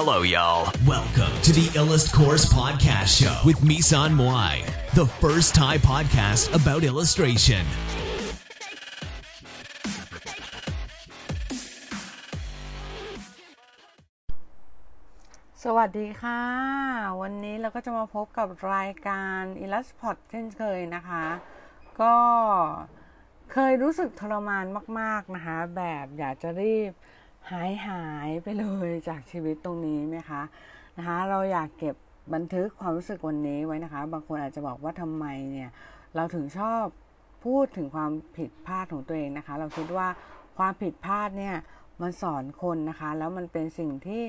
Hello, y'all. Welcome to the Illust Course Podcast Show with Misan Moai, the first Thai podcast about illustration. สวัสดีค่ะ วันนี้เราก็จะมาพบกับรายการ Illuspot เช่นเคยนะคะ ก็เคยรู้สึกทรมานมาก ๆ นะคะ แบบอยากจะรีบ หายหายไปเลยจากชีวิตตรงนี้ไหมคะนะคะ เราอยากเก็บบันทึกความรู้สึกวันนี้ไว้นะคะ บางคนอาจจะบอกว่าทำไมเนี่ยเราถึงชอบพูดถึงความผิดพลาดของตัวเองนะคะ เราคิดว่าความผิดพลาดเนี่ยมันสอนคนนะคะ แล้วมันเป็นสิ่งที่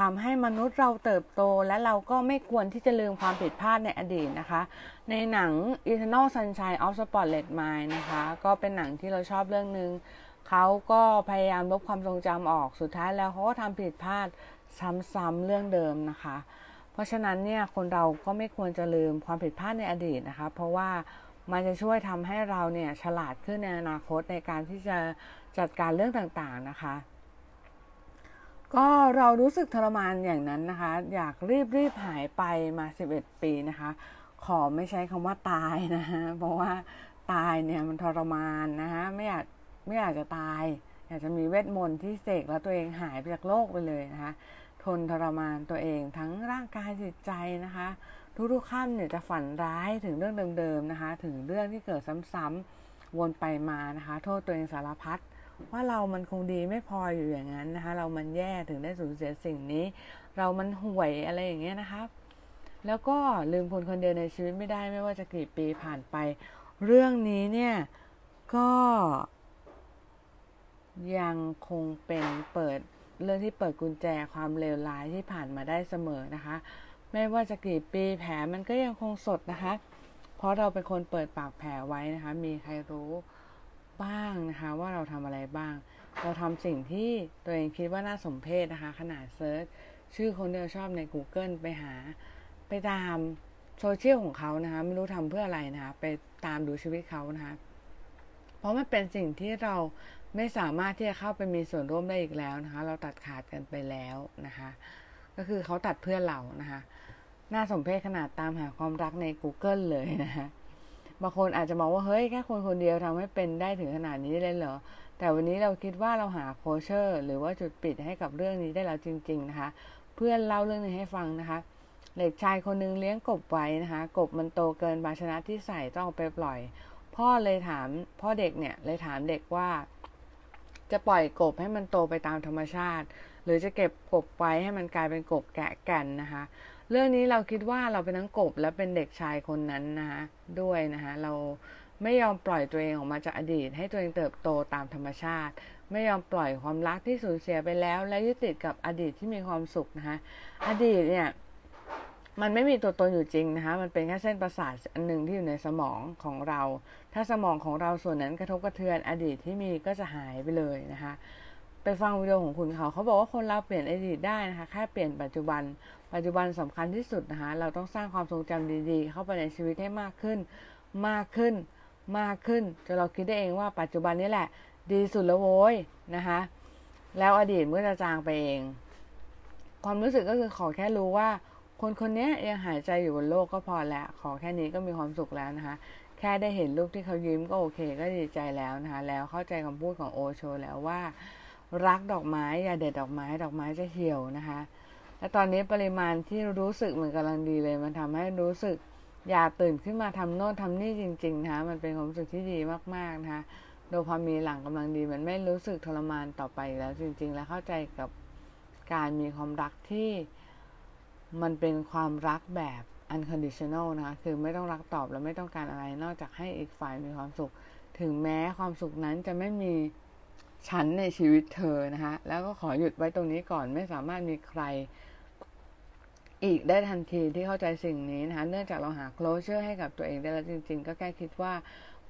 ทำให้มนุษย์เราเติบโต และเราก็ไม่ควรที่จะลืมความผิดพลาดในอดีตนะคะ ในหนัง Eternal Sunshine of Spotless Mind นะคะ ก็เป็นหนังที่เราชอบเรื่องหนึ่ง เขาก็พยายามลบความทรงจำออกสุดท้ายแล้วเขาก็ทำผิดพลาดซ้ำๆเรื่องเดิมนะคะ เพราะฉะนั้นเนี่ยคนเราก็ไม่ควรจะลืมความผิดพลาดในอดีตนะคะ เพราะว่ามันจะช่วยทำให้เราเนี่ยฉลาดขึ้นในอนาคตในการที่จะจัดการเรื่องต่างๆนะคะ ก็เรารู้สึกทรมานอย่างนั้นนะคะ อยากรีบรีบหายไปมา 11 ปีนะคะ ขอไม่ใช้คำว่าตายนะฮะเพราะว่าตายเนี่ยมันทรมานนะคะไม่อยาก ไม่อยากจะตาย อยากจะมีเวทมนต์ที่เสกแล้วตัวเองหายไปจากโลกไปเลยนะคะ ทนทรมานตัวเองทั้งร่างกายจิตใจนะคะ ทุกๆข้ามเนี่ยจะฝันร้ายถึงเรื่องเดิมๆนะคะ ถึงเรื่องที่เกิดซ้ำๆวนไปมานะคะ โทษตัวเองสารพัดว่าเรามันคงดีไม่พออยู่อย่างนั้นนะคะ เรามันแย่ถึงได้สูญเสียสิ่งนี้ เรามันห่วยอะไรอย่างเงี้ยนะคะแล้วก็ลืมคนคนเดียวในชีวิตไม่ได้ไม่ว่าจะกี่ปีผ่านไป เรื่องนี้เนี่ยก็ ยังคงเป็นเปิดเรื่องที่เปิดกุญแจความเลวร้ายที่ผ่านมาได้เสมอนะคะ ไม่ว่าจะกี่ปีแผลมันก็ยังคงสดนะคะ เพราะเราเป็นคนเปิดปากแผลไว้นะคะ มีใครรู้บ้างนะคะ ว่าเราทำอะไรบ้าง เราทำสิ่งที่ตัวเองคิดว่าน่าสมเพชนะคะ ขนาดเซิร์ชชื่อคนที่เราชอบใน Google ไปหา ไปตามโซเชียลของเขานะคะ ไม่รู้ทำเพื่ออะไรนะคะ ไปตามดูชีวิตเขานะคะ เพราะมันเป็นสิ่งที่เรา ไม่สามารถที่จะเข้าไปมีส่วนร่วมได้อีกแล้วนะคะ เราตัดขาดกันไปแล้วนะคะ ก็คือเขาตัดเพื่อนเรานะคะน่าสมเพชขนาดตามหาความรักใน Google เลยนะคะบางคนอาจจะมองว่าเฮ้ยแค่คนคนเดียวทำให้เป็นได้ถึงขนาดนี้เลยเหรอ แต่วันนี้เราคิดว่าเราหาโคเชอร์ หรือว่าจุดปิดให้กับเรื่องนี้ได้แล้วจริง ๆ นะคะ เพื่อนเล่าเรื่องนี้ให้ฟังนะคะ เด็กชายคนนึงเลี้ยงกบไว้นะคะ กบมันโตเกินภาชนะที่ใส่ต้องเอาไปปล่อย พ่อเลยถามพ่อเด็กเนี่ยเลยถามเด็กว่า จะปล่อยกบให้มันโตไปตามธรรมชาติ หรือจะเก็บกบไว้ให้มันกลายเป็นกบแกะแก่นนะคะ เรื่องนี้เราคิดว่าเราเป็นทั้งกบและเป็นเด็กชายคนนั้นนะคะด้วยนะคะเราไม่ยอมปล่อยตัวเองออกมาจากอดีต ให้ตัวเองเติบโตตามธรรมชาติ ไม่ยอมปล่อยความรักที่สูญเสียไปแล้ว และยึดติดกับอดีตที่มีความสุขนะคะอดีตเนี่ย มันไม่มีตัวตนอยู่จริงนะคะ มันเป็นแค่เส้นประสาทอันหนึ่งที่อยู่ในสมองของเรา ถ้าสมองของเราส่วนนั้นกระทบกระเทือนอดีตที่มีก็จะหายไปเลยนะคะ ไปฟังวิดีโอของคุณเขา เขาบอกว่าคนเราเปลี่ยนอดีตได้นะคะ แค่เปลี่ยนปัจจุบัน ปัจจุบันสำคัญที่สุดนะคะ เราต้องสร้างความทรงจำดีๆ เข้าไปในชีวิตให้มากขึ้น มากขึ้น มากขึ้น จนเราคิดได้เองว่าปัจจุบันนี้แหละ ดีสุดแล้วโว้ยนะคะ แล้วอดีตเมื่อจะจางไปเอง ความรู้สึกก็คือขอแค่รู้ว่า คนคนนี้ยังหายใจอยู่บนโลกก็พอแล้วขอแค่นี้ก็มีความสุขแล้วนะคะ แค่ได้เห็นรูปที่เขายิ้มก็โอเค ก็ดีใจแล้วนะคะ แล้วเข้าใจคำพูดของโอโชแล้วว่า รักดอกไม้อย่าเด็ดดอกไม้ดอกไม้จะเหี่ยวนะคะ และตอนนี้ปริมาณที่รู้สึกมือนกำลังดีเลย มันทำให้รู้สึกอยากตื่นขึ้นมาทำโน่นทำนี่จริงๆนะคะมันเป็นความรู้สึกที่ดีมากๆนะคะโดพามีหลังกำลังดีมันไม่รู้สึกทรมานต่อไปแล้วจริง ๆ แล้วเข้าใจกับการมีความรักที่ มันเป็นความรักแบบ unconditional นะคะคือไม่ต้องรักตอบและไม่ต้องการอะไรนอกจากให้อีกฝ่ายมีความสุข ถึงแม้ความสุขนั้นจะไม่มีฉันในชีวิตเธอนะคะแล้วก็ขอหยุดไว้ตรงนี้ก่อนไม่สามารถมีใคร อีกได้ทันทีที่เข้าใจสิ่งนี้นะคะเนื่องจากเราหา closure ให้กับตัวเองได้แล้วจริง ๆ ก็แค่คิดว่า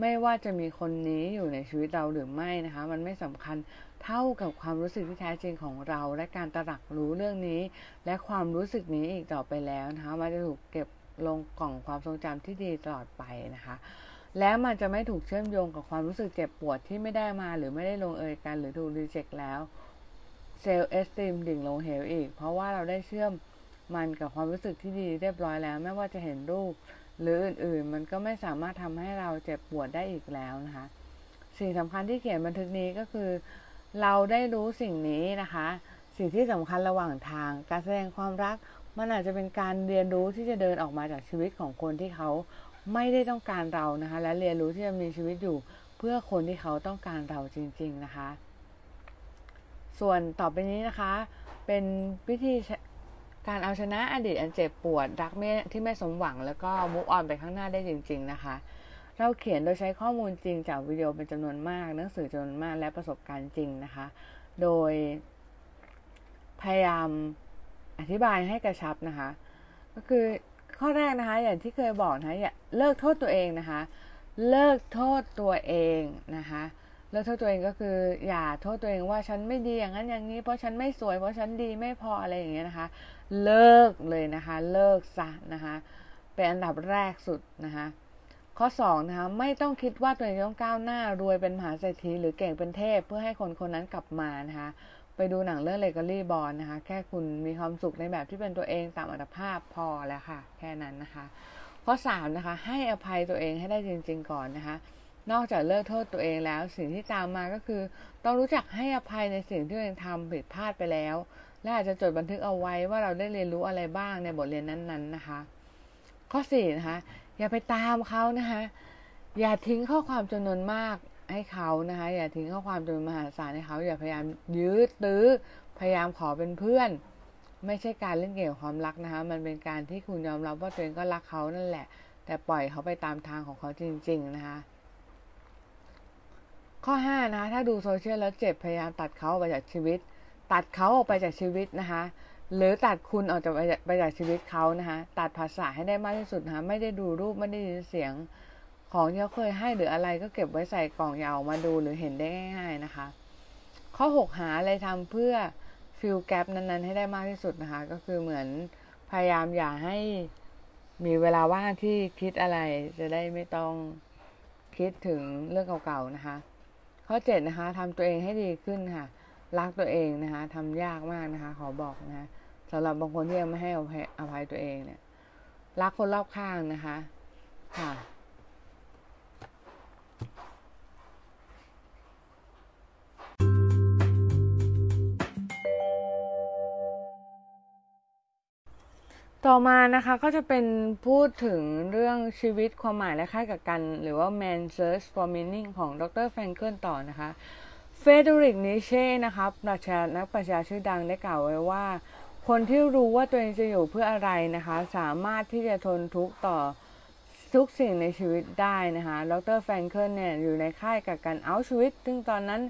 ไม่ว่าจะมีคนนี้อยู่ในชีวิตเราหรือไม่นะคะ มันไม่สำคัญ เท่ากับความรู้สึกที่แท้จริงของเราและการตระหนักรู้เรื่องนี้ และความรู้สึกนี้อีกต่อไปแล้วนะคะมันจะถูกเก็บลงกล่องความทรงจำที่ดีตลอดไปนะคะ แล้วมันจะไม่ถูกเชื่อมโยงกับความรู้สึกเจ็บปวดที่ไม่ได้มาหรือไม่ได้ลงเอยกันหรือถูกรีเจ็คแล้วเซลล์เอสติมดิ่งลงเหวอีก เพราะว่าเราได้เชื่อมมันกับความรู้สึกที่ดีเรียบร้อยแล้ว ไม่ว่าจะเห็นรูป หรืออื่นๆ มันก็ไม่สามารถทำให้เราเจ็บปวดได้อีกแล้วนะคะ สิ่งสำคัญที่เขียนบันทึกนี้ก็คือ เราได้รู้สิ่งนี้นะคะ สิ่งที่สำคัญระหว่างทาง การแสดงความรัก มันอาจจะเป็นการเรียนรู้ที่จะเดินออกมาจากชีวิตของคนที่เขาไม่ได้ต้องการเรานะคะ และเรียนรู้ที่จะมีชีวิตอยู่เพื่อคนที่เขาต้องการเราจริง ๆนะคะ ส่วนต่อไปนี้นะคะ เป็นวิธีการเอาชนะอดีตอันเจ็บปวดรักไม่ที่ไม่สมหวังแล้วก็มุกออนไปข้างหน้าได้จริง ๆ นะคะ เราเขียนโดยใช้ข้อมูลจริงจากวิดีโอเป็นจำนวนมาก หนังสือจำนวนมากและประสบการณ์จริงนะคะ โดยพยายามอธิบายให้กระชับนะคะ ก็คือข้อแรกนะคะ อย่างที่เคยบอกนะคะอย่าเลิกโทษตัวเองนะคะ เลิกโทษตัวเองนะคะเลิกโทษตัวเองก็คือ อย่าโทษตัวเองว่าฉันไม่ดีอย่างนั้นอย่างนี้ เพราะฉันไม่สวยเพราะฉันดีไม่พออะไรอย่างเงี้ยนะคะ เลิกเลยนะคะ เลิกซะนะคะ เป็นอันดับแรกสุดนะคะ ข้อ2นะคะไม่ต้องคิดว่าตัวเองต้องก้าวหน้ารวยเป็นมหาเศรษฐีหรือเก่งเป็นเทพ เพื่อให้คนคนนั้นกลับมานะคะ ไปดูหนังเรื่องเลกอรี่บอลนะคะ แค่คุณมีความสุขในแบบที่เป็นตัวเองตามอัตภาพพอแล้วค่ะ แค่นั้นนะคะ ข้อ3นะคะ ให้อภัยตัวเองให้ได้จริง ๆ ก่อนนะคะ นอกจากเลิกโทษตัวเองแล้ว สิ่งที่ตามมาก็คือ ต้องรู้จักให้อภัยในสิ่งที่ตัวเองทำผิดพลาดไปแล้ว และอาจจะจดบันทึกเอาไว้ว่าเราได้เรียนรู้อะไรบ้างในบทเรียนนั้น ๆ นะคะ ข้อ4นะคะ อย่าไปตามเขานะคะ อย่าทิ้งข้อความจำนวนมากให้เขานะคะ อย่าทิ้งข้อความจำนวนมหาศาลให้เขา อย่าพยายามยื้อตื้อ พยายามขอเป็นเพื่อน ไม่ใช่การเล่นเกมความรักนะคะ มันเป็นการที่คุณยอมรับว่าตัวเองก็รักเขานั่นแหละ แต่ปล่อยเขาไปตามทางของเขาจริง ๆ นะคะ ข้อ5นะคะถ้าดูโซเชียลแล้วเจ็บพยายามตัดเขาออกไปจากชีวิต ตัดเขาออกไปจากชีวิตนะคะ หรือตัดคุณออกจากไปจากชีวิตเขานะคะตัดภาษาให้ได้มากที่สุดนะคะไม่ได้ดูรูปไม่ได้ยินเสียงของที่เขาเคยให้หรืออะไรก็เก็บไว้ใส่กล่องยาวมาดูหรือเห็นได้ง่าย ๆนะคะ ข้อ 6 หาอะไรทำเพื่อฟิลแกรปนั้นๆ ให้ได้มากที่สุดนะคะ ก็คือเหมือนพยายามอย่าให้มีเวลาว่างที่คิดอะไรจะได้ไม่ต้องคิดถึงเรื่องเก่าๆนะคะ ข้อเจ็ดนะคะทำตัวเองให้ดีขึ้นค่ะ รักตัวเองนะคะทำยากมากนะคะ ขอบอกนะคะ สำหรับบางคนที่ยังไม่ให้อภัยตัวเองเนี่ย รักคนรอบข้างนะคะ ค่ะต่อมานะคะก็จะเป็นพูดถึงเรื่องชีวิตความหมายและค่ายกักกัน หรือว่า Man Search for Meaning ของดรแฟรงเกิลต่อนะคะเฟเดริกนิเช่นะคะปรัชญานักปรัชญาชื่อดังได้กล่าวไว้ว่า คนที่รู้ว่าตัวเองจะอยู่เพื่ออะไรนะคะ สามารถที่จะทนทุกข์ต่อทุกสิ่งในชีวิตได้นะคะดรแฟรงเคิลเนี่ยอยู่ในค่ายกักกันเอาชีวิต ซึ่งตอนนั้น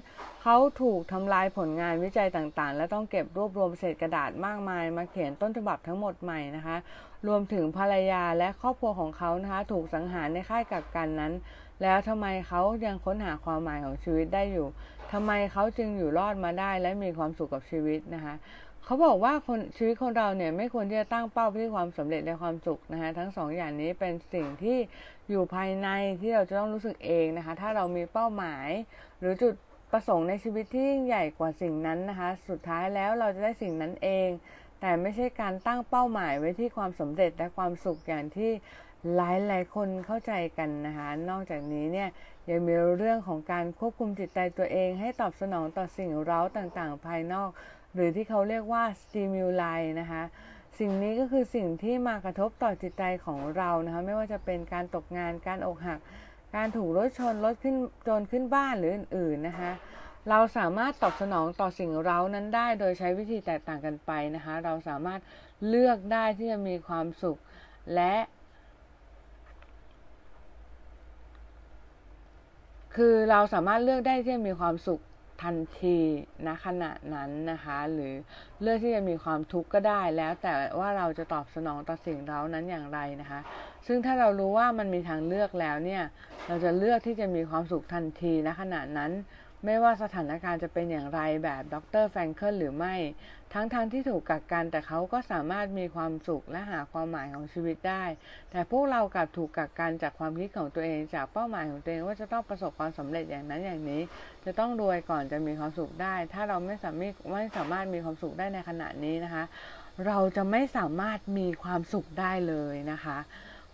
เขาถูกทำลายผลงานวิจัยต่างๆ และต้องเก็บรวบรวมเศษกระดาษมากมาย มาเขียนต้นฉบับทั้งหมดใหม่นะคะ รวมถึงภรรยาและครอบครัวของเขานะคะ ถูกสังหารในค่ายกักกันนั้น แล้วทำไมเขายังค้นหาความหมายของชีวิตได้อยู่ทำไมเขาจึงอยู่รอดมาได้และมีความสุขกับชีวิตนะคะ เขาบอกว่าคนชีวิตคนเราเนี่ยไม่ควรที่จะตั้งเป้าที่ความสำเร็จและความสุขนะคะทั้งสองอย่างนี้เป็นสิ่งที่อยู่ภายในที่เราจะต้องรู้สึกเองนะคะ ถ้าเรามีเป้าหมาย หรือจุดประสงค์ในชีวิตที่ยิ่งใหญ่กว่าสิ่งนั้นนะคะ สุดท้ายแล้วเราจะได้สิ่งนั้นเอง แต่ไม่ใช่การตั้งเป้าหมายไว้ที่ความสำเร็จและความสุขอย่างที่หลายหลายคนเข้าใจกันนะคะ นอกจากนี้เนี่ยยังมีเรื่องของการควบคุมจิตใจตัวเอง ให้ตอบสนองต่อสิ่งเร้าต่างๆ ภายนอก หรือที่เขาเรียกว่า stimuli นะคะสิ่งนี้ก็คือสิ่งที่มากระทบต่อจิตใจของเรานะคะไม่ว่าจะเป็นการตกงานการอกหัก การถูกรถชนรถขึ้นจรขึ้นบ้านหรืออื่นๆนะคะเราสามารถตอบสนองต่อสิ่งเร้านั้นได้ โดยใช้วิธีแตกต่างกันไปนะคะ เราสามารถเลือกได้ที่จะมีความสุขและ คือเราสามารถเลือกได้ที่จะมีความสุข ทันทีณขณะนั้นนะคะ หรือเลือกที่จะมีความทุกข์ก็ได้แล้ว แต่ว่าเราจะตอบสนองต่อสิ่งเรานั้นอย่างไรนะคะ ซึ่งถ้าเรารู้ว่ามันมีทางเลือกแล้วเนี่ยเราจะเลือกที่จะมีความสุขทันทีณขณะนั้น ไม่ว่าสถานการณ์จะเป็นอย่างไรแบบดรแฟรงเกิลหรือไม่ ทั้งทางที่ถูกกักกันแต่เขาก็สามารถมีความสุขและหาความหมายของชีวิตได้ แต่พวกเรากลับถูกกักกันจากความคิดของตัวเองจากเป้าหมายของตัวเองว่าจะต้องประสบความสำเร็จอย่างนั้นอย่างนี้ จะต้องรวยก่อนจะมีความสุขได้ ถ้าเราไม่สามารถไม่สามารถมีความสุขได้ในขณะนี้นะคะ เราจะไม่สามารถมีความสุขได้เลยนะคะ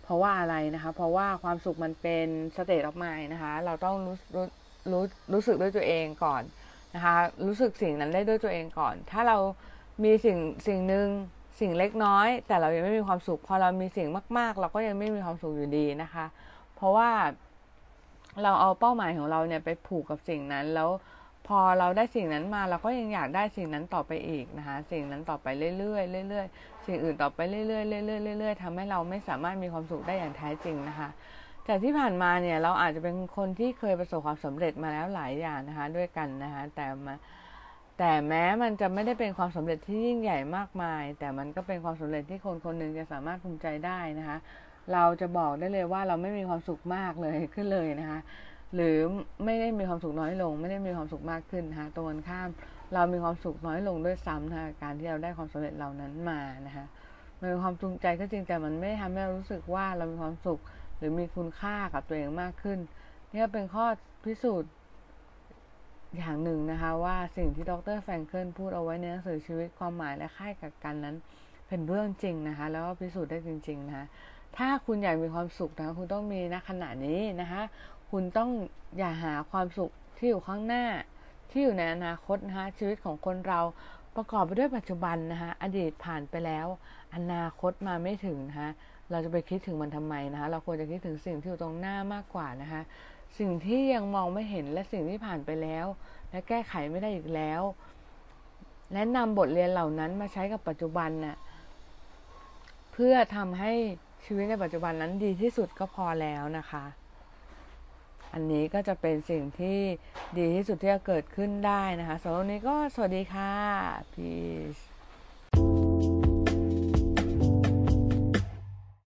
เพราะว่าอะไรนะคะ เพราะว่าความสุขมันเป็นสเตตออฟมานะคะ เราต้องรู้รู้รู้รู้สึกด้วยตัวเองก่อน นะคะ รู้สึกสิ่งนั้นได้ด้วยตัวเองก่อน ถ้าเรามีสิ่งสิ่งหนึ่งสิ่งเล็กน้อย แต่เรายังไม่มีความสุข พอเรามีสิ่งมาก ๆ เราก็ยังไม่มีความสุขอยู่ดีนะคะ เพราะว่าเราเอาเป้าหมายของเราเนี่ยไปผูกกับสิ่งนั้น แล้วพอเราได้สิ่งนั้นมาเราก็ยังอยากได้สิ่งนั้นต่อไปอีกนะคะ สิ่งนั้นต่อไปเรื่อยๆเรื่อยๆสิ่งอื่นต่อไปเรื่อยๆเรื่อยๆเรื่อยๆทำให้เราไม่สามารถมีความสุขได้อย่างแท้จริงนะคะ แต่ที่ผ่านมาเนี่ยเราอาจจะเป็นคนที่เคยประสบความสำเร็จมาแล้วหลายอย่างนะคะ ด้วยกันนะคะแต่มาแต่แม้มันจะไม่ได้เป็นความสำเร็จที่ยิ่งใหญ่มากมาย แต่มันก็เป็นความสำเร็จที่คนคนหนึ่งจะสามารถภูมิใจได้นะคะ เราจะบอกได้เลยว่าเราไม่มีความสุขมากเลยขึ้นเลยนะคะ หรือไม่ได้มีความสุขน้อยลง ไม่ได้มีความสุขมากขึ้นนะคะตรงกันข้าม เรามีความสุขน้อยลงด้วยซ้ำนะคะการที่เราได้ความสำเร็จเหล่านั้นมานะคะมันเป็นความจูงใจก็จริงแต่มันไม่ทำให้เรารู้สึกว่าเรามีความสุข หรือมีคุณค่ากับตัวเองมากขึ้น นี่เป็นข้อพิสูจน์อย่างหนึ่งนะคะ ว่าสิ่งที่ดรแฟรงเกิลพูดเอาไว้ในหนังสือชีวิตความหมายและค่ายกักกันนั้น เป็นเรื่องจริงนะคะ แล้วก็พิสูจน์ได้จริง ๆนะคะถ้าคุณอยากมีความสุขนะคะคุณต้องมีณขณะนี้นะคะ คุณต้องอย่าหาความสุขที่อยู่ข้างหน้า ที่อยู่ในอนาคตนะคะชีวิตของคนเราประกอบไปด้วยปัจจุบันนะคะอดีตผ่านไปแล้ว อนาคตมาไม่ถึงนะคะ เราจะไปคิดถึงมันทำไมนะคะ เราควรจะคิดถึงสิ่งที่อยู่ตรงหน้ามากกว่านะคะ สิ่งที่ยังมองไม่เห็นและสิ่งที่ผ่านไปแล้ว และแก้ไขไม่ได้อีกแล้ว และนำบทเรียนเหล่านั้นมาใช้กับปัจจุบันน่ะเพื่อทำให้ชีวิตในปัจจุบันนั้นดีที่สุดก็พอแล้วนะคะ อันนี้ก็จะเป็นสิ่งที่ดีที่สุดที่จะเกิดขึ้นได้นะคะสำหรับวันนี้ก็สวัสดีค่ะพีช